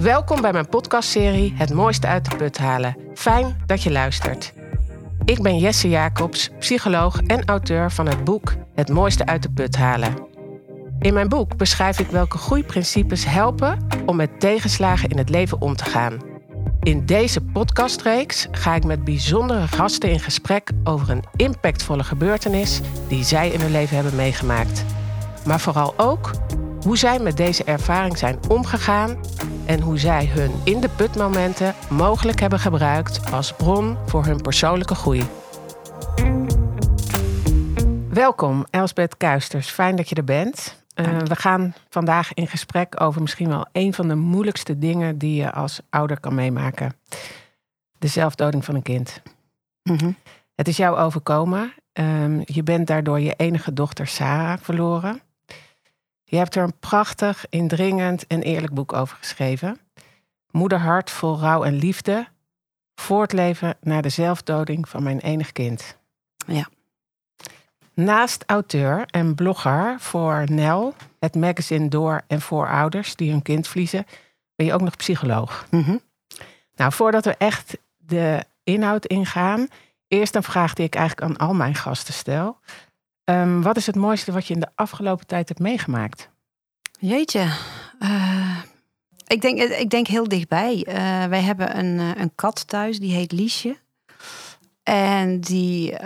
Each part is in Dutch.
Welkom bij mijn podcastserie Het mooiste uit de put halen. Fijn dat je luistert. Ik ben Jesse Jacobs, psycholoog en auteur van het boek Het mooiste uit de put halen. In mijn boek beschrijf ik welke groeiprincipes helpen om met tegenslagen in het leven om te gaan. In deze podcastreeks ga ik met bijzondere gasten in gesprek over een impactvolle gebeurtenis die zij in hun leven hebben meegemaakt. Maar vooral ook hoe zij met deze ervaring zijn omgegaan en hoe zij hun in de putmomenten mogelijk hebben gebruikt als bron voor hun persoonlijke groei. Welkom, Elsbeth Kuisters. Fijn dat je er bent. Uh, we gaan vandaag in gesprek over misschien wel een van de moeilijkste dingen die je als ouder kan meemaken: de zelfdoding van een kind. Mhm. Het is jou overkomen. Um, je bent daardoor je enige dochter Sarah verloren. Je hebt er een prachtig, indringend en eerlijk boek over geschreven. Moederhart vol rouw en liefde. Voortleven na de zelfdoding van mijn enig kind. Ja. Naast auteur en blogger voor NEL, het magazine Door en voor ouders die hun kind verliezen, ben je ook nog psycholoog. Mhm. Nou, voordat we echt de inhoud ingaan, eerst een vraag die ik eigenlijk aan al mijn gasten stel. Um, wat is het mooiste wat je in de afgelopen tijd hebt meegemaakt? Jeetje. Uh, ik, denk, ik denk heel dichtbij. Uh, wij hebben een, een kat thuis, die heet Liesje. En die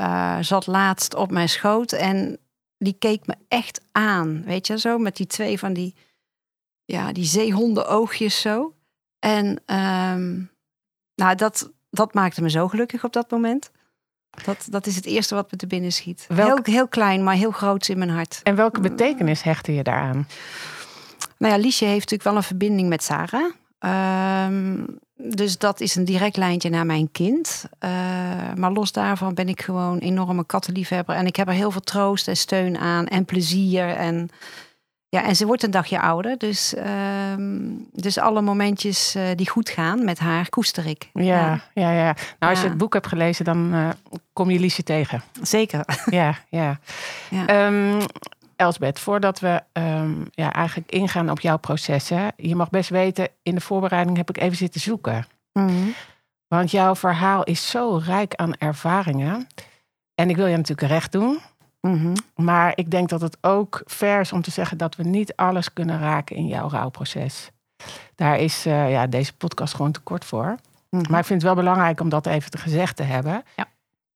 zat laatst op mijn schoot en die keek me echt aan. Weet je, zo met die twee van die, ja, die zeehondenoogjes zo. En um, nou, dat, dat maakte me zo gelukkig op dat moment. Dat, dat is het eerste wat me te binnen schiet. Heel, heel klein, maar heel groot in mijn hart. En welke betekenis hechtte je daaraan? Nou ja, Liesje heeft natuurlijk wel een verbinding met Sarah. Um, dus dat is een direct lijntje naar mijn kind. Uh, maar los daarvan ben ik gewoon een enorme kattenliefhebber. En ik heb er heel veel troost en steun aan en plezier. En, ja, en ze wordt een dagje ouder. Dus, um, dus alle momentjes uh, die goed gaan met haar koester ik. Ja, ja, ja. ja. Nou, als ja. je het boek hebt gelezen, dan uh, kom je Liesje tegen. Zeker. Ja, ja. ja. Um, Elsbeth, voordat we um, ja, eigenlijk ingaan op jouw processen. Je mag best weten, in de voorbereiding heb ik even zitten zoeken. Mm -hmm. Want jouw verhaal is zo rijk aan ervaringen. En ik wil je natuurlijk recht doen. Mm -hmm. Maar ik denk dat het ook ver is om te zeggen dat we niet alles kunnen raken in jouw rouwproces. Daar is uh, ja, deze podcast gewoon te kort voor. Mm -hmm. Maar ik vind het wel belangrijk om dat even te gezegd te hebben. Ja.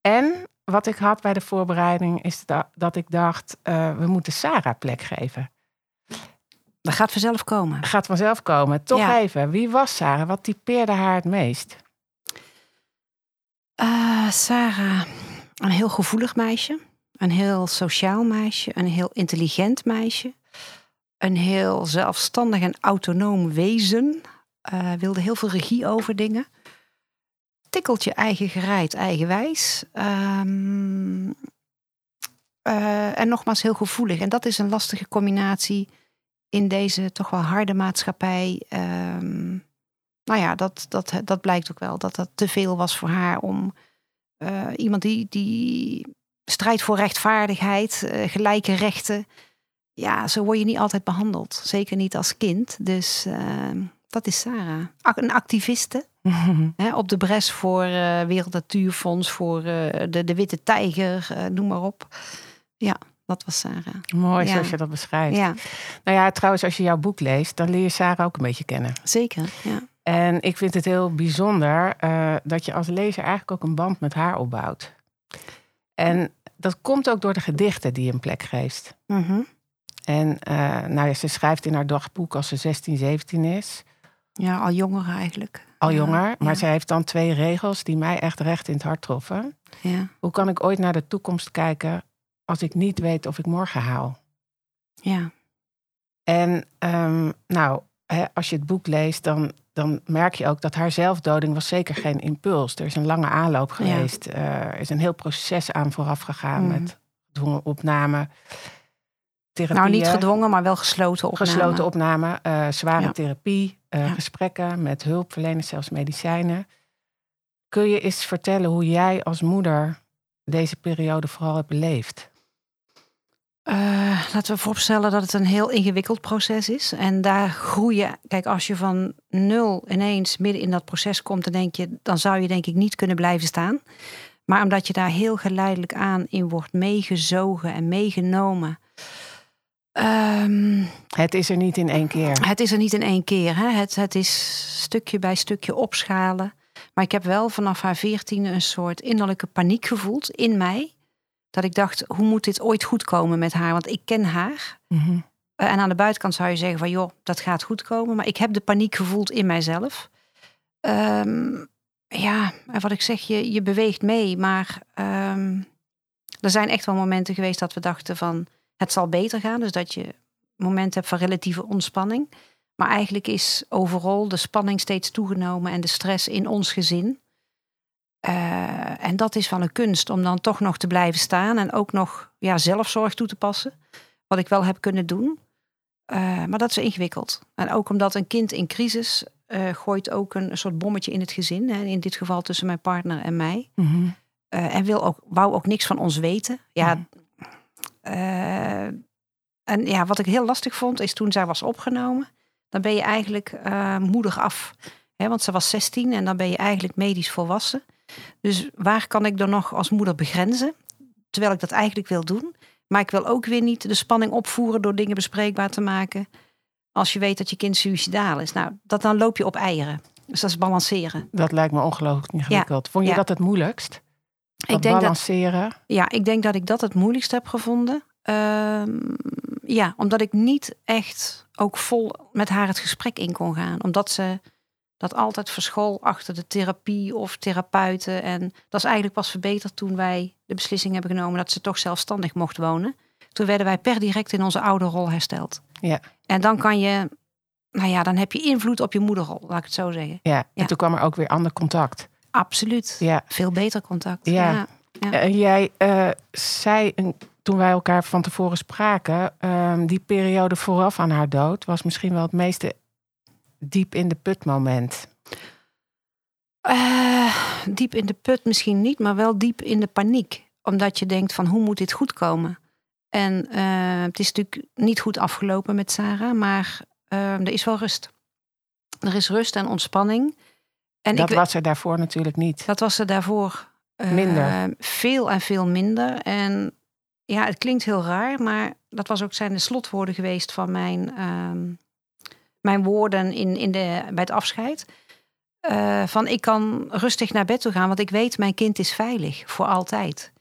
En wat ik had bij de voorbereiding is dat, dat ik dacht, uh, we moeten Sarah plek geven. Dat gaat vanzelf komen. Gaat vanzelf komen. Toch ja. even, wie was Sarah? Wat typeerde haar het meest? Uh, Sarah, een heel gevoelig meisje. Een heel sociaal meisje. Een heel intelligent meisje. Een heel zelfstandig en autonoom wezen. Uh, wilde heel veel regie over dingen tikkeltje eigen gereid, eigenwijs. Um, uh, en nogmaals heel gevoelig. En dat is een lastige combinatie in deze toch wel harde maatschappij. Um, nou ja, dat, dat, dat blijkt ook wel. Dat dat te veel was voor haar om uh, iemand die, die strijdt voor rechtvaardigheid, uh, gelijke rechten. Ja, zo word je niet altijd behandeld. Zeker niet als kind. Dus ehm, dat is Sarah. Een activiste. He, op de bres voor uh, Wereld Natuurfonds, voor uh, de, de Witte Tijger, noem maar op. Ja, dat was Sarah. Mooi ja. zoals je dat beschrijft. Ja. Nou ja, trouwens, als je jouw boek leest, dan leer je Sarah ook een beetje kennen. Zeker, ja. En ik vind het heel bijzonder dat je als lezer eigenlijk ook een band met haar opbouwt. En dat komt ook door de gedichten die je een plek geeft. Mm -hmm. En nou ja, ze schrijft in haar dagboek als ze 16, 17 is. Ja, al jonger eigenlijk. Al jonger, ja, maar ja. zij heeft dan twee regels die mij echt recht in het hart troffen. Ja. Hoe kan ik ooit naar de toekomst kijken als ik niet weet of ik morgen haal? Ja. En um, nou, hè, als je het boek leest, dan, dan merk je ook dat haar zelfdoding was zeker geen impuls. Er is een lange aanloop geweest. Ja. Uh, er is een heel proces aan vooraf gegaan mm. met gedwongen opname. Therapie, nou, niet gedwongen, maar wel gesloten opname. Gesloten opname, uh, zware Ja. therapie, uh, Ja. gesprekken met hulpverleners, zelfs medicijnen. Kun je eens vertellen hoe jij als moeder deze periode vooral hebt beleefd? Uh, laten we voorstellen dat het een heel ingewikkeld proces is. En daar groeien. Kijk, als je van nul ineens midden in dat proces komt, dan denk je, dan zou je denk ik niet kunnen blijven staan. Maar omdat je daar heel geleidelijk aan in wordt meegezogen en meegenomen. Um, het is er niet in één keer. Het is er niet in één keer. Hè? Het, het is stukje bij stukje opschalen. Maar ik heb wel vanaf haar veertiende een soort innerlijke paniek gevoeld in mij. Dat ik dacht, hoe moet dit ooit goed komen met haar? Want ik ken haar. Mm en aan de buitenkant zou je zeggen van, joh, dat gaat goed komen. Maar ik heb de paniek gevoeld in mijzelf. Um, ja, en wat ik zeg, je, je beweegt mee. Maar um, er zijn echt wel momenten geweest dat we dachten van, het zal beter gaan. Dus dat je momenten hebt van relatieve ontspanning. Maar eigenlijk is overal de spanning steeds toegenomen en de stress in ons gezin. Uh, en dat is wel een kunst om dan toch nog te blijven staan en ook nog ja, zelfzorg toe te passen. Wat ik wel heb kunnen doen. Uh, maar dat is ingewikkeld. En ook omdat een kind in crisis uh, gooit ook een soort bommetje in het gezin. Hè, in dit geval tussen mijn partner en mij. Mm -hmm. en wil ook, wou ook niks van ons weten. Ja, mm -hmm. en ja, wat ik heel lastig vond, is toen zij was opgenomen. Dan ben je eigenlijk moedig af. Hè, want ze was 16 en dan ben je eigenlijk medisch volwassen. Dus waar kan ik dan nog als moeder begrenzen? Terwijl ik dat eigenlijk wil doen. Maar ik wil ook weer niet de spanning opvoeren door dingen bespreekbaar te maken. Als je weet dat je kind suicidaal is. Nou, dat dan loop je op eieren. Dus dat is balanceren. Dat lijkt me ongelooflijk ingewikkeld. Vond je dat het moeilijkst? Dat ik denk balanceren? Dat, ja, ik denk dat ik dat het moeilijkst heb gevonden. Uh, ja, omdat ik niet echt ook vol met haar het gesprek in kon gaan. Omdat ze dat altijd verschool achter de therapie of therapeuten. En dat is eigenlijk pas verbeterd toen wij de beslissing hebben genomen dat ze toch zelfstandig mocht wonen. Toen werden wij per direct in onze oude rol hersteld. Ja. En dan kan je, nou ja, dan heb je invloed op je moederrol, laat ik het zo zeggen. Ja, en toen kwam er ook weer ander contact. Absoluut. Ja. Veel beter contact. Ja. ja. En jij uh, zei toen wij elkaar van tevoren spraken, uh, die periode vooraf aan haar dood was misschien wel het meeste diep in de put moment? Uh, diep in de put misschien niet, maar wel diep in de paniek. Omdat je denkt van hoe moet dit goed komen? En uh, het is natuurlijk niet goed afgelopen met Sarah, maar uh, er is wel rust. Er is rust en ontspanning. En dat ik, was er daarvoor natuurlijk niet. Dat was er daarvoor minder. Veel en veel minder. En ja, het klinkt heel raar, maar dat was ook zijn de slotwoorden geweest van mijn ehm, mijn woorden in, in de, bij het afscheid. Uh, van ik kan rustig naar bed toe gaan, want ik weet mijn kind is veilig voor altijd.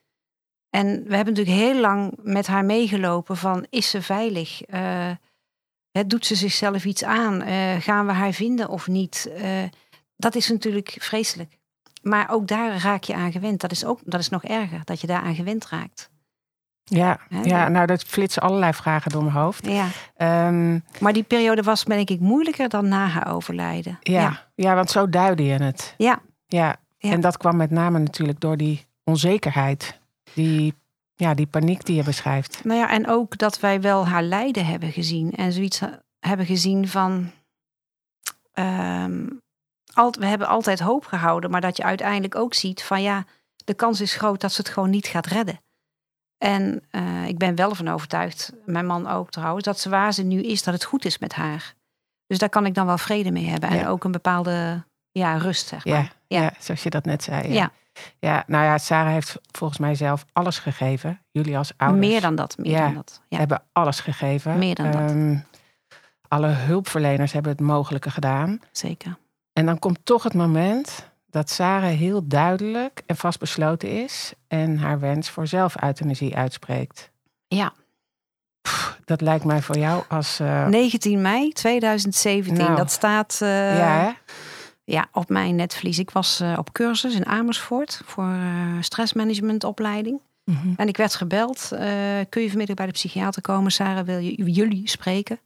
En we hebben natuurlijk heel lang met haar meegelopen van is ze veilig? Uh, doet ze zichzelf iets aan? Uh, gaan we haar vinden of niet? dat is natuurlijk vreselijk. Maar ook daar raak je aan gewend. Dat is, ook, dat is nog erger, dat je daar aan gewend raakt. Ja, ja, nou dat flitsen allerlei vragen door mijn hoofd. Ja. Um, maar die periode was denk ik moeilijker dan na haar overlijden. Ja, ja. ja want zo duidde je het. Ja. ja. En dat kwam met name natuurlijk door die onzekerheid. Die, ja, die paniek die je beschrijft. Nou ja, en ook dat wij wel haar lijden hebben gezien. En zoiets hebben gezien van... Um, we hebben altijd hoop gehouden, maar dat je uiteindelijk ook ziet van ja, de kans is groot dat ze het gewoon niet gaat redden. En uh, ik ben wel van overtuigd, mijn man ook trouwens, dat ze waar ze nu is, dat het goed is met haar. Dus daar kan ik dan wel vrede mee hebben. En ook een bepaalde ja, rust, zeg maar. Ja, ja. zoals je dat net zei. Ja. ja. nou ja, Sarah heeft volgens mij zelf alles gegeven. Jullie als ouders. Meer dan dat, meer dan dat. Ja. Hebben alles gegeven. Meer dan dat. Ehm, alle hulpverleners hebben het mogelijke gedaan. Zeker. En dan komt toch het moment dat Sarah heel duidelijk en vastbesloten is en haar wens voor zelfeuthanasie uitspreekt. Ja. dat lijkt mij voor jou als. Uh... Eh, 19 mei 2017. Nou, dat staat uh, ja, ja, op mijn netvlies. Ik was uh, op cursus in Amersfoort voor stressmanagementopleiding. Mm -hmm. En ik werd gebeld. kun je vanmiddag bij de psychiater komen? Sarah wil je, jullie spreken.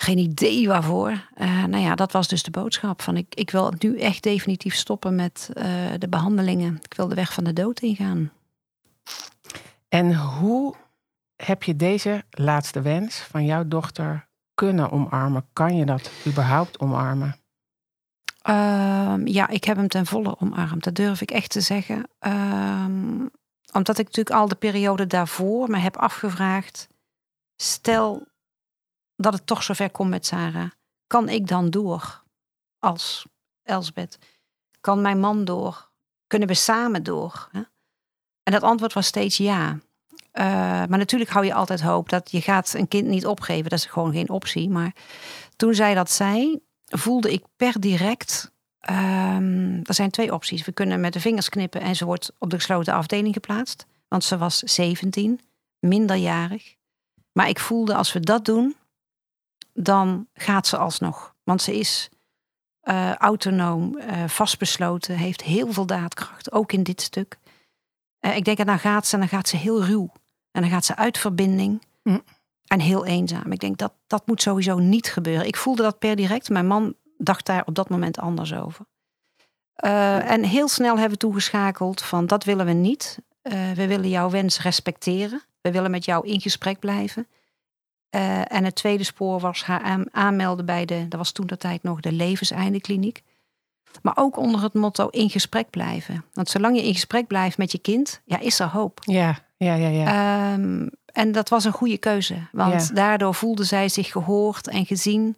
Geen idee waarvoor. Uh, nou ja, dat was dus de boodschap van ik, ik wil nu echt definitief stoppen met uh, de behandelingen. Ik wil de weg van de dood ingaan. En hoe heb je deze laatste wens van jouw dochter kunnen omarmen? Kan je dat überhaupt omarmen? Uh, ja, ik heb hem ten volle omarmd. Dat durf ik echt te zeggen. Ehm, Omdat ik natuurlijk al de periode daarvoor me heb afgevraagd. Stel dat het toch zover komt met Sarah. Kan ik dan door als Elsbeth? Kan mijn man door? Kunnen we samen door? En dat antwoord was steeds ja. Uh, maar natuurlijk hou je altijd hoop dat je gaat een kind niet opgeven. Dat is gewoon geen optie. Maar toen zij dat zei, voelde ik per direct... Um, er zijn twee opties. We kunnen met de vingers knippen en ze wordt op de gesloten afdeling geplaatst. Want ze was 17, minderjarig. Maar ik voelde als we dat doen, dan gaat ze alsnog. Want ze is uh, autonoom, uh, vastbesloten, heeft heel veel daadkracht, ook in dit stuk. Uh, ik denk dat dan gaat ze en dan gaat ze heel ruw. En dan gaat ze uit verbinding mm. en heel eenzaam. Ik denk dat dat moet sowieso niet gebeuren. Ik voelde dat per direct. Mijn man dacht daar op dat moment anders over. en heel snel hebben we toegeschakeld van dat willen we niet. we willen jouw wens respecteren. We willen met jou in gesprek blijven. Uh, en het tweede spoor was haar aanmelden bij de, dat was toen de tijd nog de levenseindekliniek. Maar ook onder het motto in gesprek blijven. Want zolang je in gesprek blijft met je kind, ja, is er hoop. Ja, ja, ja. ja. Um, en dat was een goede keuze. Want daardoor voelde zij zich gehoord en gezien.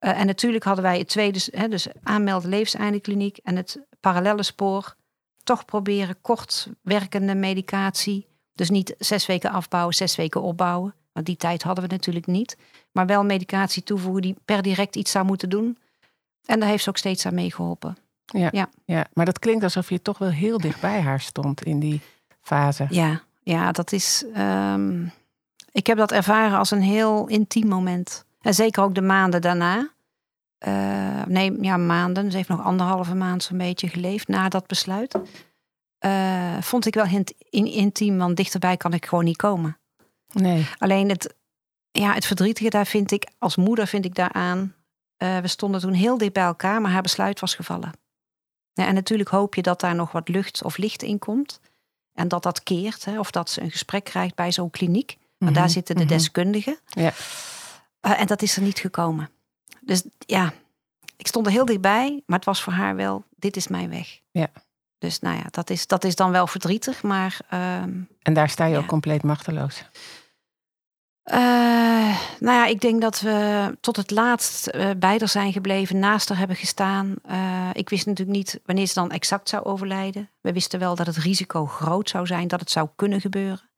Uh, en natuurlijk hadden wij het tweede, hè, dus aanmelden levenseindekliniek en het parallelle spoor. Toch proberen kort werkende medicatie. Dus niet zes weken afbouwen, zes weken opbouwen. Want die tijd hadden we natuurlijk niet. Maar wel medicatie toevoegen die per direct iets zou moeten doen. En daar heeft ze ook steeds aan meegeholpen. Ja, ja. ja, maar dat klinkt alsof je toch wel heel dicht bij haar stond in die fase. Ja, ja dat is. Um, ik heb dat ervaren als een heel intiem moment. En zeker ook de maanden daarna. Uh, nee, ja, maanden. Ze heeft nog anderhalve maand zo'n beetje geleefd na dat besluit. Uh, vond ik wel intiem, want dichterbij kan ik gewoon niet komen. Nee. Alleen het, ja, het verdrietige daar vind ik, als moeder vind ik daaraan. Uh, we stonden toen heel dicht bij elkaar, maar haar besluit was gevallen. Ja, en natuurlijk hoop je dat daar nog wat lucht of licht in komt. En dat dat keert, hè, of dat ze een gesprek krijgt bij zo'n kliniek. Want daar mhm, zitten de mhm. deskundigen. Ja. Uh, en dat is er niet gekomen. Dus ja, ik stond er heel dichtbij, maar het was voor haar wel, dit is mijn weg. Ja. Dus nou ja, dat is, dat is dan wel verdrietig, maar... Um, en daar sta je ook compleet machteloos? Uh, nou ja, ik denk dat we tot het laatst uh, bij er zijn gebleven, naast haar hebben gestaan. Uh, ik wist natuurlijk niet wanneer ze dan exact zou overlijden. We wisten wel dat het risico groot zou zijn, dat het zou kunnen gebeuren.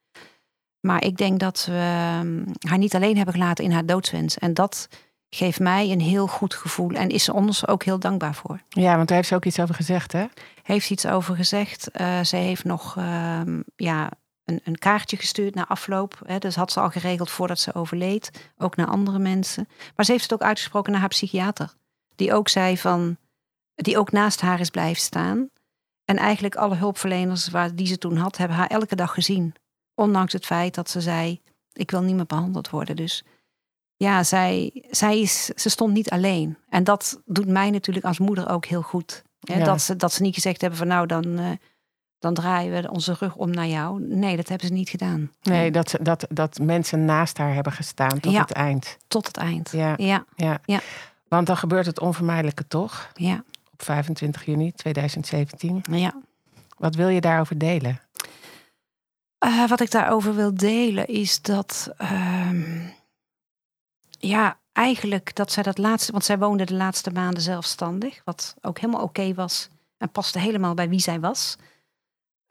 Maar ik denk dat we ehm, haar niet alleen hebben gelaten in haar doodswens. En dat geeft mij een heel goed gevoel en is ze ons ook heel dankbaar voor. Ja, want daar heeft ze ook iets over gezegd, hè? Heeft iets over gezegd. Uh, ze heeft nog uh, ja, een, een, kaartje gestuurd na afloop. Hè, dus had ze al geregeld voordat ze overleed. Ook naar andere mensen. Maar ze heeft het ook uitgesproken naar haar psychiater. Die ook zei van, die ook naast haar is blijven staan. En eigenlijk alle hulpverleners waar, die ze toen had, hebben haar elke dag gezien. Ondanks het feit dat ze zei, ik wil niet meer behandeld worden. Dus ja, zij, zij is, ze stond niet alleen. En dat doet mij natuurlijk als moeder ook heel goed. Hè? Dat, ze, dat ze niet gezegd hebben van nou, dan, uh, dan draaien we onze rug om naar jou. Nee, dat hebben ze niet gedaan. Nee, dat, dat, dat mensen naast haar hebben gestaan tot het eind. Tot het eind. Ja. Ja. ja. ja. Want dan gebeurt het onvermijdelijke toch? Ja. Op 25 juni 2017. Ja. Wat wil je daarover delen? Uh, wat ik daarover wil delen is dat. Uh, ja, eigenlijk dat zij dat laatste, want zij woonde de laatste maanden zelfstandig, wat ook helemaal oké was en paste helemaal bij wie zij was.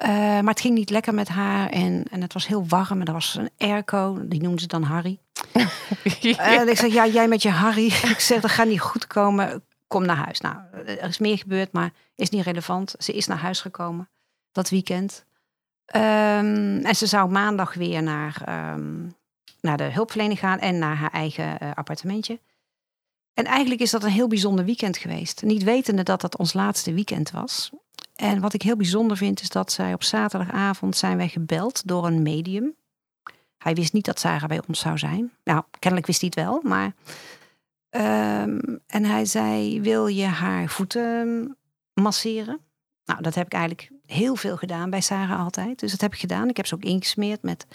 Uh, maar het ging niet lekker met haar en, en het was heel warm en er was een airco, die noemden ze dan Harry. En ik zeg, ja, jij met je Harry. ik zeg, dat gaat niet goed komen, kom naar huis. Nou, er is meer gebeurd, maar is niet relevant. Ze is naar huis gekomen dat weekend. Um, en ze zou maandag weer naar um, naar de hulpverlening gaan en naar haar eigen uh, appartementje. En eigenlijk is dat een heel bijzonder weekend geweest. Niet wetende dat dat ons laatste weekend was. En wat ik heel bijzonder vind is dat zij op zaterdagavond zijn wij gebeld door een medium. Hij wist niet dat Sarah bij ons zou zijn. Nou, kennelijk wist hij het wel, maar... Um, en hij zei, wil je haar voeten masseren? Nou, dat heb ik eigenlijk heel veel gedaan bij Sarah altijd. Dus dat heb ik gedaan. Ik heb ze ook ingesmeerd met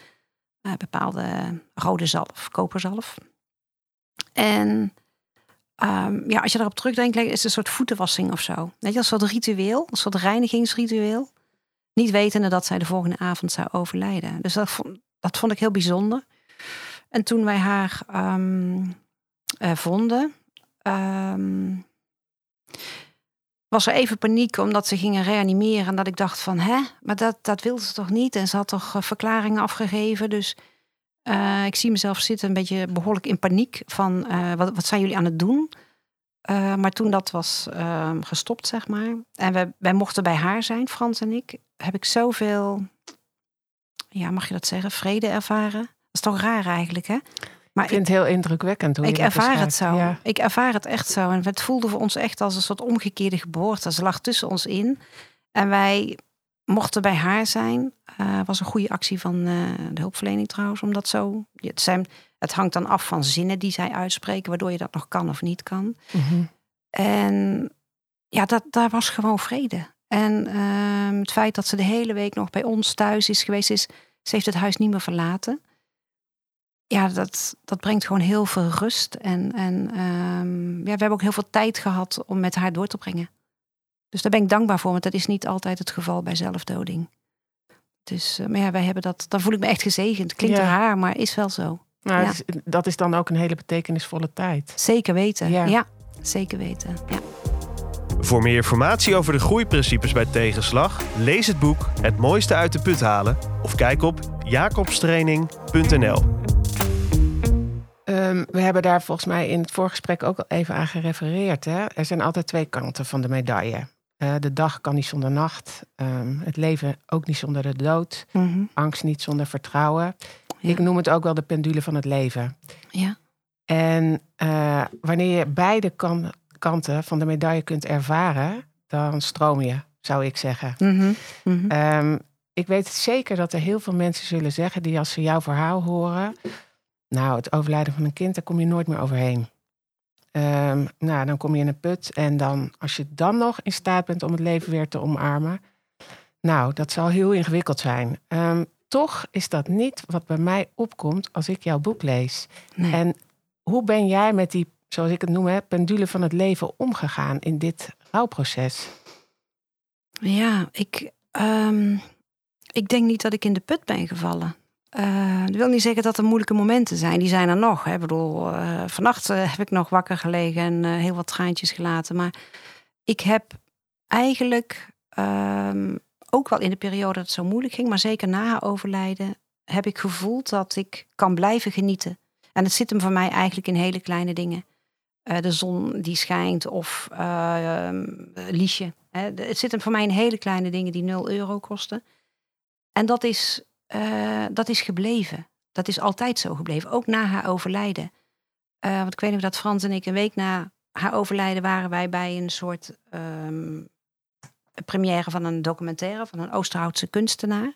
uh, bepaalde rode zalf, koperzalf. En um, ja, als je daarop terugdenkt, is het een soort voetenwassing of zo. Weet je, een soort ritueel, een soort reinigingsritueel. Niet wetende dat zij de volgende avond zou overlijden. Dus dat vond, dat vond ik heel bijzonder. En toen wij haar ehm, eh, vonden, ehm, was er even paniek omdat ze gingen reanimeren. En dat ik dacht van, hè, maar dat, dat wilde ze toch niet? En ze had toch eh, verklaringen afgegeven. Dus uh, ik zie mezelf zitten een beetje behoorlijk in paniek van, wat, wat zijn jullie aan het doen? maar toen dat was ehm, gestopt, zeg maar, en wij, wij mochten bij haar zijn, Frans en ik, heb ik zoveel, ja, mag je dat zeggen, vrede ervaren. Dat is toch raar eigenlijk, hè? Maar ik vind het heel indrukwekkend. Hoe ik ervaar het zo. Ik ervaar het echt zo. En het voelde voor ons echt als een soort omgekeerde geboorte. Ze lag tussen ons in. En wij mochten bij haar zijn. Uh, was een goede actie van uh, de hulpverlening trouwens. Omdat zo. Het, zijn, het hangt dan af van zinnen die zij uitspreken. Waardoor je dat nog kan of niet kan. Mm En ja, dat, daar was gewoon vrede. En uh, het feit dat ze de hele week nog bij ons thuis is geweest. Is, ze heeft het huis niet meer verlaten ja, dat, dat brengt gewoon heel veel rust. En, en ehm, ja, we hebben ook heel veel tijd gehad om met haar door te brengen. Dus daar ben ik dankbaar voor, want dat is niet altijd het geval bij zelfdoding. Dus, uh, maar ja, wij hebben dat, dan voel ik me echt gezegend. Klinkt ja. raar, maar is wel zo. Nou, ja. is, dat is dan ook een hele betekenisvolle tijd. Zeker weten, ja, ja zeker weten. Ja. Voor meer informatie over de groeiprincipes bij tegenslag, lees het boek Het mooiste uit de put halen of kijk op jacobstraining.nl. Um, we hebben daar volgens mij in het voorgesprek ook al even aan gerefereerd. Hè? Er zijn altijd twee kanten van de medaille. Uh, de dag kan niet zonder nacht. Um, het leven ook niet zonder de dood. Mm -hmm. Angst niet zonder vertrouwen. Ja. Ik noem het ook wel de pendule van het leven. Ja. En uh, wanneer je beide kan, kanten van de medaille kunt ervaren, dan stroom je, zou ik zeggen. Mm -hmm. Mm -hmm. Um, ik weet zeker dat er heel veel mensen zullen zeggen die als ze jouw verhaal horen, nou, het overlijden van een kind, daar kom je nooit meer overheen. Um, nou, dan kom je in een put en dan, als je dan nog in staat bent om het leven weer te omarmen, nou, dat zal heel ingewikkeld zijn. Um, toch is dat niet wat bij mij opkomt als ik jouw boek lees. Nee. En hoe ben jij met die, zoals ik het noem, hè, pendule van het leven omgegaan in dit rouwproces? Ja, ik, um, ik denk niet dat ik in de put ben gevallen. Uh, dat wil niet zeggen dat er moeilijke momenten zijn. Die zijn er nog. Hè. Ik bedoel, uh, vannacht uh, heb ik nog wakker gelegen en heel wat traantjes gelaten. Maar ik heb eigenlijk ehm, ook wel in de periode dat het zo moeilijk ging, maar zeker na haar overlijden, heb ik gevoeld dat ik kan blijven genieten. En het zit hem voor mij eigenlijk in hele kleine dingen. de zon die schijnt of ehm, Liesje. Hè. Het zit hem voor mij in hele kleine dingen die 0 euro kosten. En dat is uh, dat is gebleven. Dat is altijd zo gebleven, ook na haar overlijden. Uh, want ik weet nog dat Frans en ik een week na haar overlijden waren wij bij een soort um, première van een documentaire van een Oosterhoutse kunstenaar.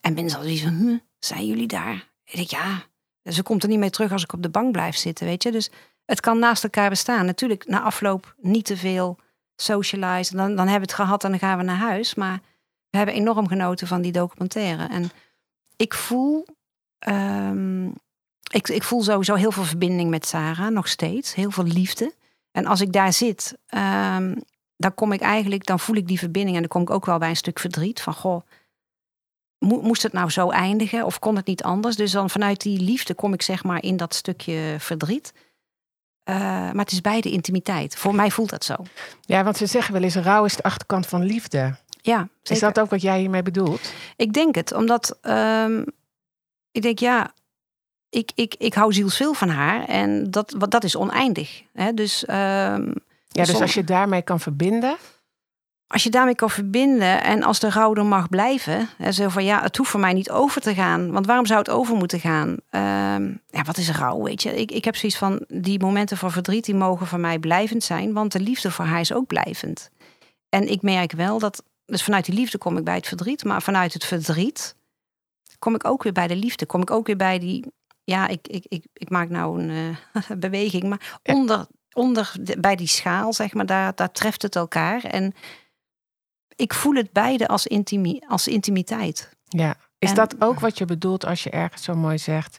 En mensen hadden zoiets van, zijn jullie daar? Ik denk, ja, ze komt er niet mee terug als ik op de bank blijf zitten, weet je. Dus het kan naast elkaar bestaan. Natuurlijk, na afloop niet te veel socializen. Dan, dan hebben we het gehad en dan gaan we naar huis. Maar we hebben enorm genoten van die documentaire. En ik voel, um, ik, ik voel sowieso heel veel verbinding met Sarah, nog steeds. Heel veel liefde. En als ik daar zit, um, dan kom ik eigenlijk, dan voel ik die verbinding. En dan kom ik ook wel bij een stuk verdriet. Van goh, moest het nou zo eindigen of kon het niet anders? Dus dan vanuit die liefde kom ik zeg maar in dat stukje verdriet. Uh, maar het is beide intimiteit. Voor mij voelt dat zo. Ja, want ze zeggen wel eens: rouw is de achterkant van liefde. Ja, zeker. Is dat ook wat jij hiermee bedoelt? Ik denk het, omdat um, ik denk, ja, ik, ik, ik hou zielsveel van haar en dat, wat, dat is oneindig. Hè? Dus, um, ja, dus als je daarmee kan verbinden. Als je daarmee kan verbinden en als de rouw er mag blijven, hè, zo van ja, het hoeft voor mij niet over te gaan. Want waarom zou het over moeten gaan? Um, ja, wat is rouw? Weet je, ik, ik heb zoiets van die momenten van verdriet, die mogen voor mij blijvend zijn, want de liefde voor haar is ook blijvend. En ik merk wel dat dus vanuit die liefde kom ik bij het verdriet. Maar vanuit het verdriet kom ik ook weer bij de liefde. Kom ik ook weer bij die. Ja, ik, ik, ik, ik maak nou een uh, beweging. Maar onder, onder bij die schaal, zeg maar, daar, daar treft het elkaar. En ik voel het beide als, intimi, als intimiteit. Ja, is dat ook wat je bedoelt als je ergens zo mooi zegt: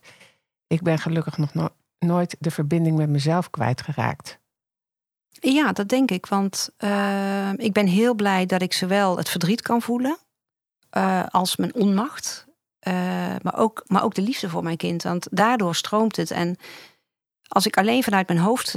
Ik ben gelukkig nog no nooit de verbinding met mezelf kwijtgeraakt? Ja, dat denk ik. Want uh, ik ben heel blij dat ik zowel het verdriet kan voelen eh, als mijn onmacht. Eh, maar, ook, maar ook de liefde voor mijn kind. Want daardoor stroomt het. En als ik alleen vanuit mijn hoofd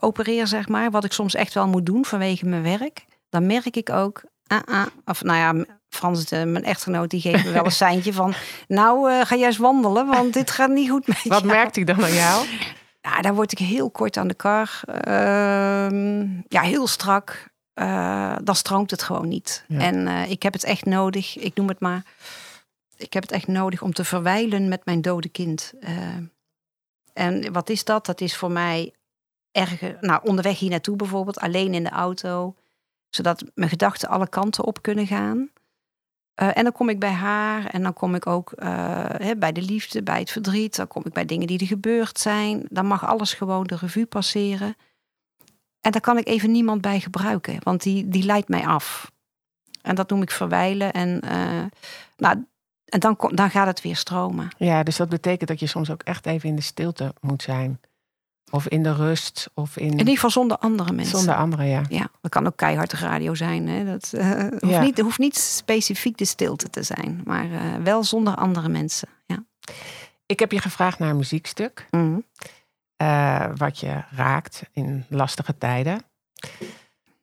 opereer, zeg maar, wat ik soms echt wel moet doen vanwege mijn werk, dan merk ik ook, uh, uh, of nou ja, Frans, de, mijn echtgenoot, die geeft me wel een seintje van, nou ga juist wandelen, want dit gaat niet goed met Wat merkt hij dan aan jou? Ja, daar word ik heel kort aan de kar. Ehm, ja, heel strak. dan stroomt het gewoon niet. Ja. En ik heb het echt nodig, ik noem het maar, ik heb het echt nodig om te verwijlen met mijn dode kind. En wat is dat? Dat is voor mij erg, nou, onderweg hier naartoe bijvoorbeeld, alleen in de auto, zodat mijn gedachten alle kanten op kunnen gaan. Uh, en dan kom ik bij haar en dan kom ik ook uh, bij de liefde, bij het verdriet, dan kom ik bij dingen die er gebeurd zijn. Dan mag alles gewoon de revue passeren. En daar kan ik even niemand bij gebruiken, want die, die leidt mij af. En dat noem ik verwijlen. En uh, nou, en dan, dan gaat het weer stromen. Ja, dus dat betekent dat je soms ook echt even in de stilte moet zijn. Of in de rust. Of in... in ieder geval zonder andere mensen. Zonder anderen, ja. Ja, dat kan ook keihard radio zijn. Hè. Dat uh, hoeft, ja. niet, hoeft niet specifiek de stilte te zijn. Maar uh, wel zonder andere mensen, ja. Ik heb je gevraagd naar een muziekstuk. Mhm. Uh, wat je raakt in lastige tijden.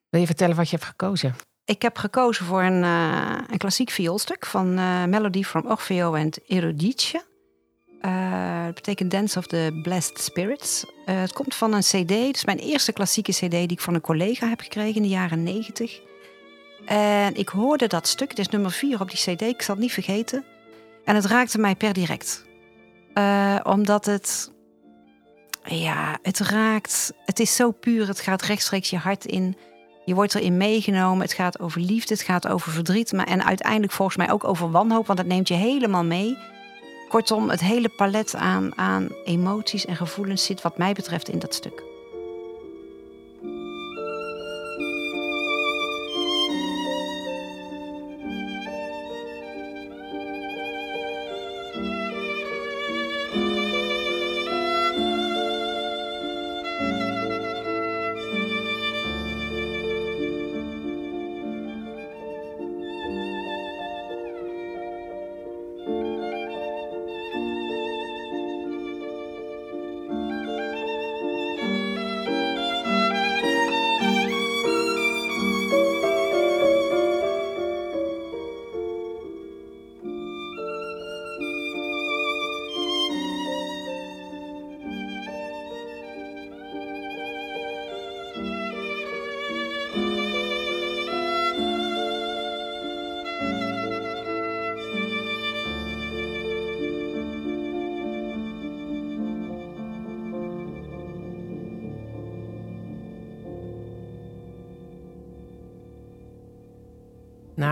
Wil je vertellen wat je hebt gekozen? Ik heb gekozen voor een, een klassiek vioolstuk van Melody from Orfeo en Erudice. Uh, betekent Dance of the Blessed Spirits. het komt van een cd. Het is mijn eerste klassieke cd die ik van een collega heb gekregen in de jaren negentig. En ik hoorde dat stuk, het is nummer vier op die cd, ik zal het niet vergeten. En het raakte mij per direct. omdat het, ja, het raakt, het is zo puur, het gaat rechtstreeks je hart in... Je wordt erin meegenomen. Het gaat over liefde, het gaat over verdriet. Maar, en uiteindelijk volgens mij ook over wanhoop, want dat neemt je helemaal mee. Kortom, het hele palet aan, aan emoties en gevoelens zit wat mij betreft in dat stuk.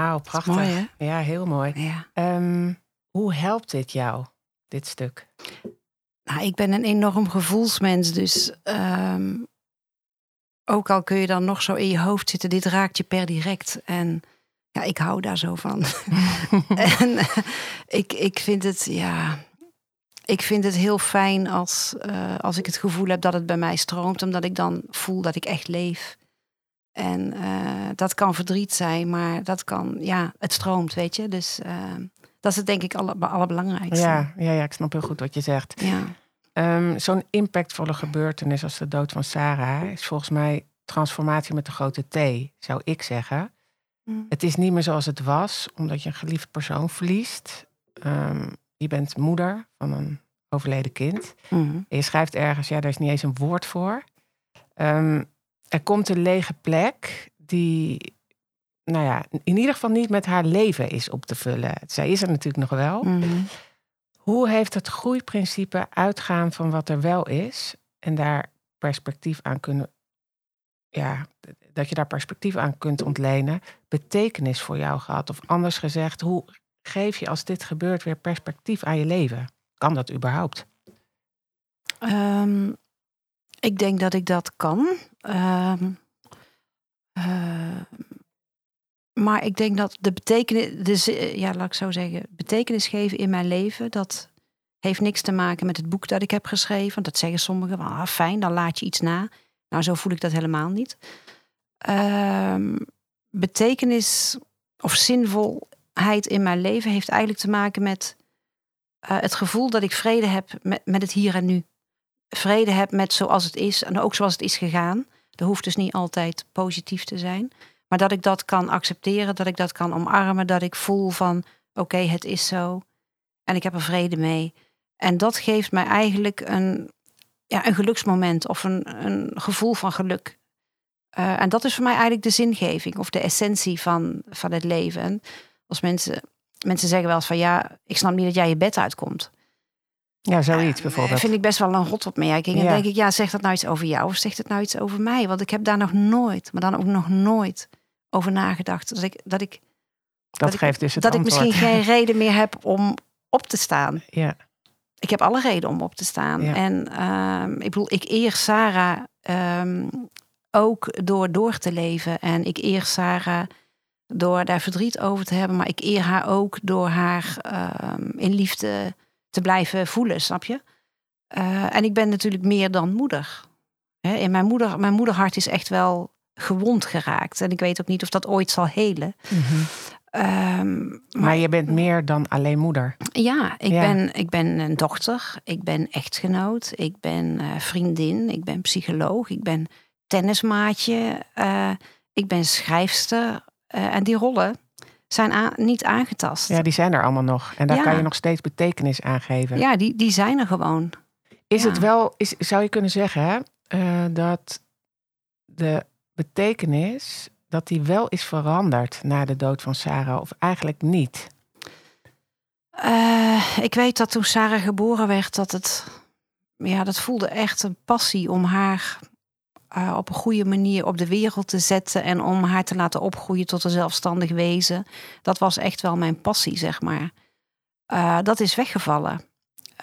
Nou, prachtig. Mooi, hè? Ja, heel mooi. Ja. Um, hoe helpt dit jou, dit stuk? Nou, ik ben een enorm gevoelsmens, dus um, ook al kun je dan nog zo in je hoofd zitten, dit raakt je per direct. En ja, ik hou daar zo van. en uh, ik, ik vind het, ja, ik vind het heel fijn als, uh, als ik het gevoel heb dat het bij mij stroomt, omdat ik dan voel dat ik echt leef. En uh, dat kan verdriet zijn, maar dat kan, ja, het stroomt, weet je. Dus uh, dat is het denk ik alle, allerbelangrijkste. Ja, ja, ja, ik snap heel goed wat je zegt. Ja. Um, Zo'n impactvolle gebeurtenis als de dood van Sarah is volgens mij transformatie met de grote T, zou ik zeggen. Mm. Het is niet meer zoals het was, omdat je een geliefd persoon verliest. Um, je bent moeder van een overleden kind. Mm. En je schrijft ergens, ja, daar is niet eens een woord voor. Um, er komt een lege plek die, nou ja, in ieder geval niet met haar leven is op te vullen. Zij is er natuurlijk nog wel. Mm. Hoe heeft het groeiprincipe uitgaan van wat er wel is en daar perspectief aan kunnen, ja, dat je daar perspectief aan kunt ontlenen, betekenis voor jou gehad? Of anders gezegd, hoe geef je als dit gebeurt weer perspectief aan je leven? Kan dat überhaupt? Um, ik denk dat ik dat kan. Um, uh, maar ik denk dat de betekenis, dus, ja, laat ik zo zeggen, betekenis geven in mijn leven, dat heeft niks te maken met het boek dat ik heb geschreven. Dat zeggen sommigen, ah, fijn, dan laat je iets na. Nou, zo voel ik dat helemaal niet. Um, betekenis of zinvol eenzaamheid in mijn leven heeft eigenlijk te maken met eh, het gevoel dat ik vrede heb met het hier en nu. Vrede heb met zoals het is en ook zoals het is gegaan. Dat hoeft dus niet altijd positief te zijn. Maar dat ik dat kan accepteren, dat ik dat kan omarmen, dat ik voel van oké, het is zo. En ik heb er vrede mee. En dat geeft mij eigenlijk een, ja, een geluksmoment of een, een gevoel van geluk. Uh, en dat is voor mij eigenlijk de zingeving of de essentie van, van het leven. En als mensen, mensen zeggen wel eens van ja, ik snap niet dat jij je bed uitkomt. Ja, zoiets bijvoorbeeld. vind ik best wel een rotopmerking. Ja. En denk ik, ja, zegt dat nou iets over jou of zegt het nou iets over mij? Want ik heb daar nog nooit, maar dan ook nog nooit over nagedacht. Dat ik, dat ik, dat, geeft dus het Dat antwoord. ik misschien geen reden meer heb om op te staan. Ja. Ik heb alle reden om op te staan. Ja. En um, ik bedoel, ik eer Sarah um, ook door door te leven. En ik eer Sarah door daar verdriet over te hebben. Maar ik eer haar ook door haar um, in liefde te blijven voelen, snap je? Uh, en ik ben natuurlijk meer dan moeder. He, in mijn, moeder. Mijn moederhart is echt wel gewond geraakt. En ik weet ook niet of dat ooit zal helen. Mm -hmm. um, maar, maar, je bent meer dan alleen moeder. Ja, ik, ja. Ben, ik ben een dochter. Ik ben echtgenoot. Ik ben uh, vriendin. Ik ben psycholoog. Ik ben tennismaatje. Uh, ik ben schrijfster. En die rollen zijn niet aangetast. Ja, die zijn er allemaal nog. En daar ja. kan je nog steeds betekenis aan geven. Ja, die, die zijn er gewoon. Is ja. het wel, is, zou je kunnen zeggen, hè, uh, dat de betekenis dat die wel is veranderd na de dood van Sarah, of eigenlijk niet? Uh, ik weet dat toen Sarah geboren werd, dat het, ja, dat voelde echt een passie om haar uh, op een goede manier op de wereld te zetten en om haar te laten opgroeien tot een zelfstandig wezen. Dat was echt wel mijn passie, zeg maar. Uh, dat is weggevallen.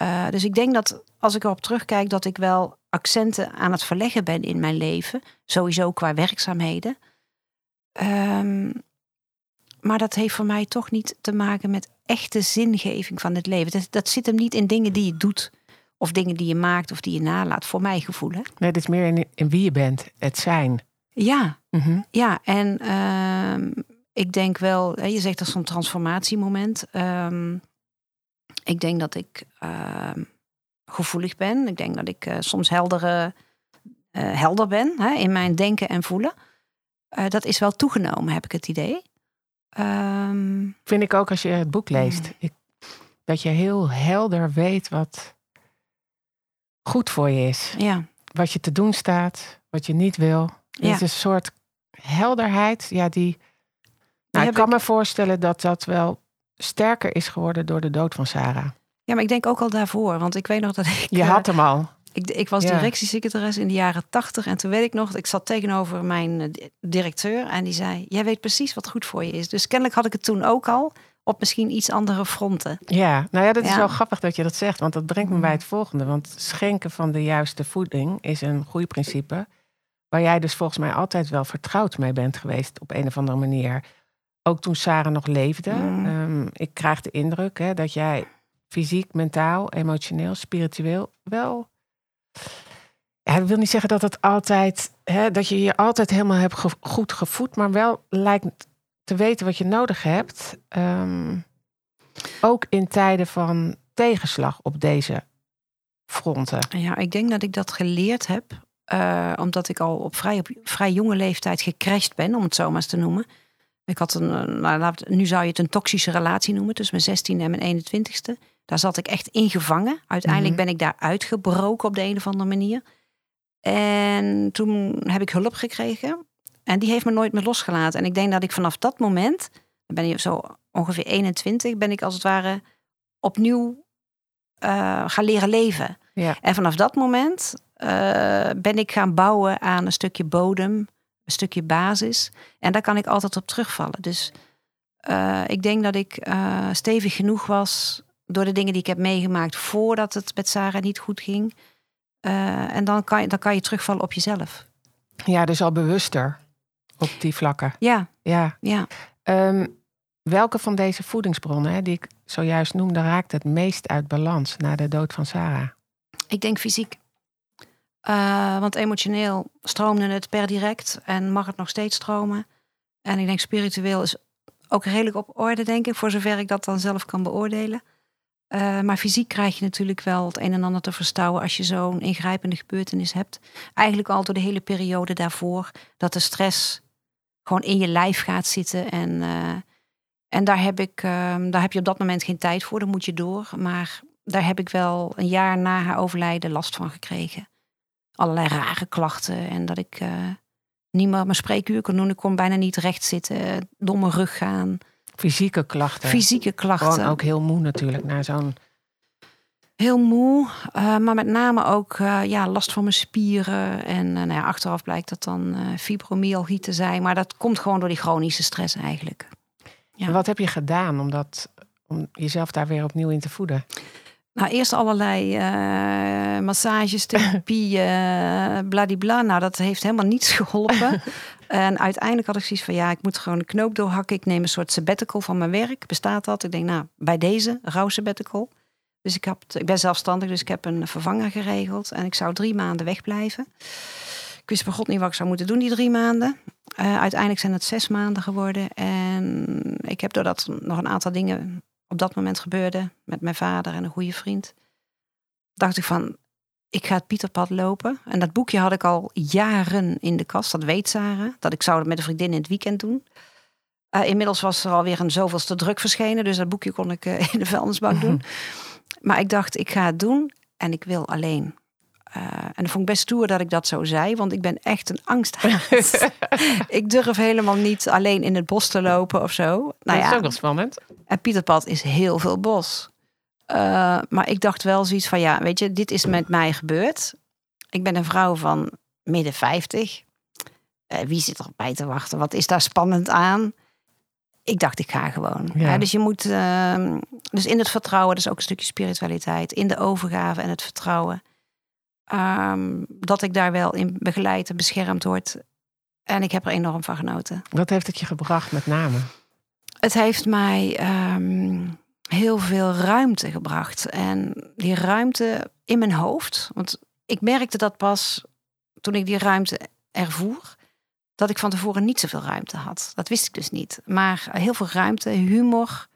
Uh, dus ik denk dat als ik erop terugkijk, dat ik wel accenten aan het verleggen ben in mijn leven. Sowieso qua werkzaamheden. Um, maar dat heeft voor mij toch niet te maken met echte zingeving van het leven. Dat, dat zit hem niet in dingen die je doet. Of dingen die je maakt of die je nalaat, voor mijn gevoel. Hè? Nee, het is meer in, in wie je bent, het zijn. Ja, mm -hmm. ja en uh, ik denk wel, je zegt dat zo'n transformatiemoment. Um, ik denk dat ik uh, gevoelig ben. Ik denk dat ik uh, soms heldere, uh, helder ben hè, in mijn denken en voelen. Uh, dat is wel toegenomen, heb ik het idee. Um, Vind ik ook als je het boek leest. Mm. Ik, dat je heel helder weet wat goed voor je is. Ja. Wat je te doen staat, wat je niet wil. Ja. Het is een soort helderheid. Ja, die. Nou, ik kan ik... me voorstellen dat dat wel sterker is geworden door de dood van Sarah. Ja, maar ik denk ook al daarvoor. Want ik weet nog dat ik. Je had hem al. Ik, ik was directiesecretaris in de jaren tachtig. En toen weet ik nog, ik zat tegenover mijn directeur. En die zei: Jij weet precies wat goed voor je is. Dus kennelijk had ik het toen ook al op misschien iets andere fronten. Ja, nou ja, dat is ja. wel grappig dat je dat zegt. Want dat brengt me bij het volgende. Want schenken van de juiste voeding is een groeiprincipe. Waar jij dus volgens mij altijd wel vertrouwd mee bent geweest op een of andere manier. Ook toen Sarah nog leefde. Mm. Um, ik krijg de indruk hè, dat jij fysiek, mentaal, emotioneel, spiritueel wel. Ja, ik wil niet zeggen dat het altijd, hè, dat je je altijd helemaal hebt ge goed gevoed, maar wel lijkt te weten wat je nodig hebt. Um, ook in tijden van tegenslag op deze fronten. Ja, ik denk dat ik dat geleerd heb. Uh, omdat ik al op vrij, op vrij jonge leeftijd gecrashed ben, om het zo maar eens te noemen. Ik had een, nou, nu zou je het een toxische relatie noemen, tussen mijn 16e en mijn 21ste. Daar zat ik echt in gevangen. Uiteindelijk mm -hmm. ben ik daar uitgebroken op de een of andere manier. En toen heb ik hulp gekregen. En die heeft me nooit meer losgelaten. En ik denk dat ik vanaf dat moment, dan ben ik zo ongeveer 21, ben ik als het ware opnieuw uh, gaan leren leven. Ja. En vanaf dat moment uh, ben ik gaan bouwen aan een stukje bodem, een stukje basis. En daar kan ik altijd op terugvallen. Dus uh, ik denk dat ik stevig genoeg was door de dingen die ik heb meegemaakt voordat het met Sarah niet goed ging. en dan kan, je, dan kan je terugvallen op jezelf. Ja, dus al bewuster op die vlakken. Ja. ja. ja. Um, welke van deze voedingsbronnen hè, die ik zojuist noemde, raakt het meest uit balans na de dood van Sarah? Ik denk fysiek. Uh, want emotioneel stroomde het per direct en mag het nog steeds stromen. En ik denk spiritueel is ook redelijk op orde, denk ik, voor zover ik dat dan zelf kan beoordelen. Uh, maar fysiek krijg je natuurlijk wel het een en ander te verstouwen als je zo'n ingrijpende gebeurtenis hebt. Eigenlijk al door de hele periode daarvoor, dat de stress gewoon in je lijf gaat zitten. En, uh, en daar, heb ik, uh, daar heb je op dat moment geen tijd voor, dan moet je door. Maar daar heb ik wel een jaar na haar overlijden last van gekregen. Allerlei rare klachten en dat ik eh, niet meer mijn spreekuur kon doen. Ik kon bijna niet recht zitten, domme rug gaan. Fysieke klachten. Fysieke klachten. Gewoon ook heel moe natuurlijk na zo'n... Heel moe, uh, maar met name ook uh, ja, last van mijn spieren. En uh, nou ja, achteraf blijkt dat dan fibromyalgie te zijn. Maar dat komt gewoon door die chronische stress eigenlijk. Ja. En wat heb je gedaan om, dat, om jezelf daar weer opnieuw in te voeden? Nou, eerst allerlei massages, therapie, bladibla. Nou, dat heeft helemaal niets geholpen. En uiteindelijk had ik zoiets van, ja, ik moet gewoon een knoop doorhakken. Ik neem een soort sabbatical van mijn werk. Bestaat dat? Ik denk, nou, bij deze, rouw sabbatical. Dus ik, heb, ik ben zelfstandig, dus ik heb een vervanger geregeld. En ik zou drie maanden wegblijven. Ik wist bij God niet wat ik zou moeten doen die drie maanden. Uh, uiteindelijk zijn het zes maanden geworden. En ik heb doordat nog een aantal dingen op dat moment gebeurden... met mijn vader en een goede vriend... dacht ik van, ik ga het Pieterpad lopen. En dat boekje had ik al jaren in de kast. Dat weet Sarah. Dat ik zou het met een vriendin in het weekend doen. Uh, inmiddels was er alweer een zoveelste druk verschenen. Dus dat boekje kon ik uh, in de vuilnisbak doen. Maar ik dacht, ik ga het doen. En ik wil alleen. Uh, en dat vond ik best stoer dat ik dat zo zei. Want ik ben echt een angsthaas. ik durf helemaal niet alleen in het bos te lopen of zo. Nou dat ja. is ook wel spannend. En Pieterpad is heel veel bos. Uh, maar ik dacht wel zoiets van, ja, weet je, dit is met mij gebeurd. Ik ben een vrouw van midden 50. Uh, wie zit erbij te wachten? Wat is daar spannend aan? Ik dacht, ik ga gewoon. Ja. Ja, dus je moet, uh, dus in het vertrouwen, is ook een stukje spiritualiteit. In de overgave en het vertrouwen. Um, dat ik daar wel in begeleid en beschermd word. En ik heb er enorm van genoten. Wat heeft het je gebracht met name? Het heeft mij um, heel veel ruimte gebracht. En die ruimte in mijn hoofd. Want ik merkte dat pas toen ik die ruimte ervoer. Dat ik van tevoren niet zoveel ruimte had. Dat wist ik dus niet. Maar heel veel ruimte, humor.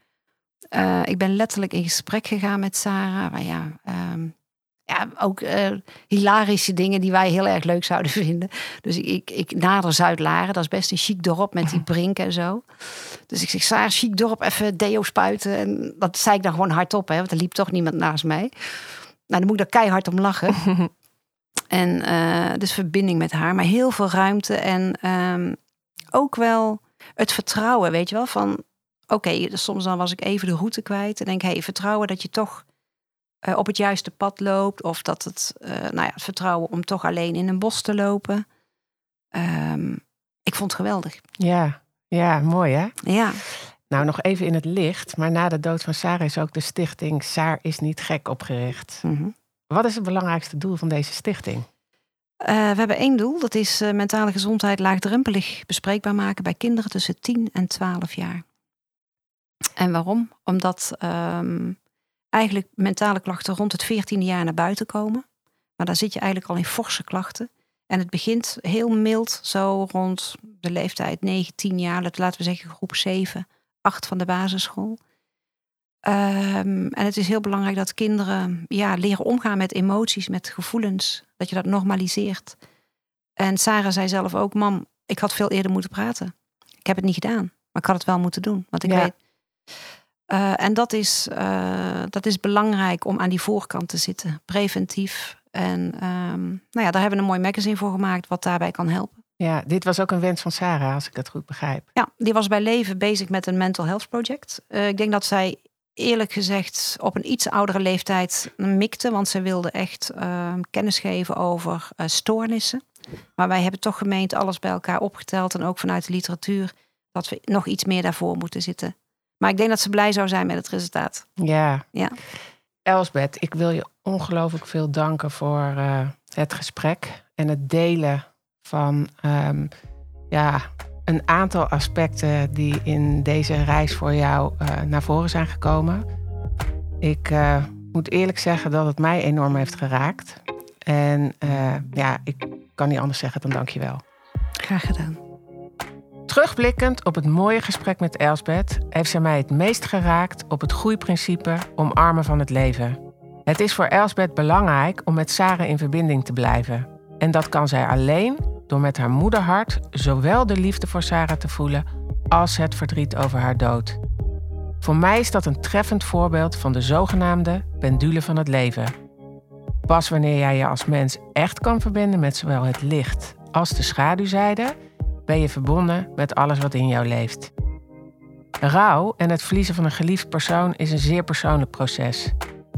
Uh, ik ben letterlijk in gesprek gegaan met Sarah. Maar ja, um, ja ook uh, hilarische dingen die wij heel erg leuk zouden vinden. Dus ik, ik nader Zuid-Laren. Dat is best een chic dorp met die brink en zo. Dus ik zeg, Sarah, chic dorp, even deo spuiten. En dat zei ik dan gewoon hardop, hè, want er liep toch niemand naast mij. Nou, dan moet ik daar keihard om lachen. en uh, dus verbinding met haar, maar heel veel ruimte. En um, ook wel het vertrouwen, weet je wel, van... Oké, okay, soms dan was ik even de route kwijt. En denk, hé, hey, vertrouwen dat je toch uh, op het juiste pad loopt. Of dat het, uh, nou ja, het vertrouwen om toch alleen in een bos te lopen. Um, ik vond het geweldig. Ja, ja, mooi hè? Ja. Nou, nog even in het licht. Maar na de dood van Sarah is ook de stichting Saar is niet gek opgericht. Mm -hmm. Wat is het belangrijkste doel van deze stichting? Uh, we hebben één doel. Dat is uh, mentale gezondheid laagdrempelig bespreekbaar maken bij kinderen tussen 10 en 12 jaar. En waarom? Omdat um, eigenlijk mentale klachten rond het 14e jaar naar buiten komen. Maar dan zit je eigenlijk al in forse klachten. En het begint heel mild, zo rond de leeftijd 9, 10 jaar, laten we zeggen groep 7, 8 van de basisschool. Um, en het is heel belangrijk dat kinderen ja, leren omgaan met emoties, met gevoelens. Dat je dat normaliseert. En Sarah zei zelf ook, mam, ik had veel eerder moeten praten. Ik heb het niet gedaan, maar ik had het wel moeten doen. Want ik ja. weet... Uh, en dat is, uh, dat is belangrijk om aan die voorkant te zitten, preventief. En um, nou ja, daar hebben we een mooi magazine voor gemaakt wat daarbij kan helpen. Ja, dit was ook een wens van Sarah, als ik het goed begrijp. Ja, die was bij Leven bezig met een mental health project. Uh, ik denk dat zij eerlijk gezegd op een iets oudere leeftijd mikte, want ze wilde echt uh, kennis geven over uh, stoornissen. Maar wij hebben toch gemeend alles bij elkaar opgeteld en ook vanuit de literatuur dat we nog iets meer daarvoor moeten zitten. Maar ik denk dat ze blij zou zijn met het resultaat. Ja. ja. Elsbeth, ik wil je ongelooflijk veel danken voor uh, het gesprek en het delen van um, ja, een aantal aspecten die in deze reis voor jou uh, naar voren zijn gekomen. Ik uh, moet eerlijk zeggen dat het mij enorm heeft geraakt. En uh, ja, ik kan niet anders zeggen dan dankjewel. Graag gedaan. Terugblikkend op het mooie gesprek met Elsbeth heeft zij mij het meest geraakt op het groeiprincipe omarmen van het leven. Het is voor Elsbeth belangrijk om met Sarah in verbinding te blijven. En dat kan zij alleen door met haar moederhart zowel de liefde voor Sarah te voelen als het verdriet over haar dood. Voor mij is dat een treffend voorbeeld van de zogenaamde pendule van het leven. Pas wanneer jij je als mens echt kan verbinden met zowel het licht als de schaduwzijde, ben je verbonden met alles wat in jou leeft. Rouw en het verliezen van een geliefd persoon is een zeer persoonlijk proces.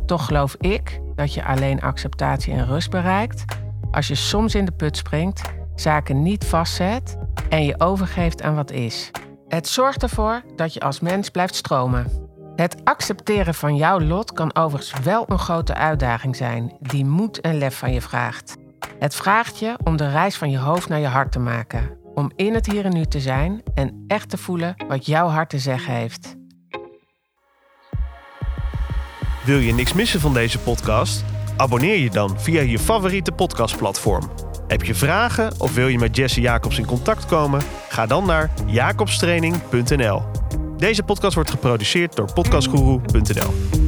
Toch geloof ik dat je alleen acceptatie en rust bereikt als je soms in de put springt, zaken niet vastzet en je overgeeft aan wat is. Het zorgt ervoor dat je als mens blijft stromen. Het accepteren van jouw lot kan overigens wel een grote uitdaging zijn, die moed en lef van je vraagt. Het vraagt je om de reis van je hoofd naar je hart te maken, om in het hier en nu te zijn en echt te voelen wat jouw hart te zeggen heeft. Wil je niks missen van deze podcast? Abonneer je dan via je favoriete podcastplatform. Heb je vragen of wil je met Jesse Jacobs in contact komen? Ga dan naar jacobstraining.nl. Deze podcast wordt geproduceerd door podcastguru.nl.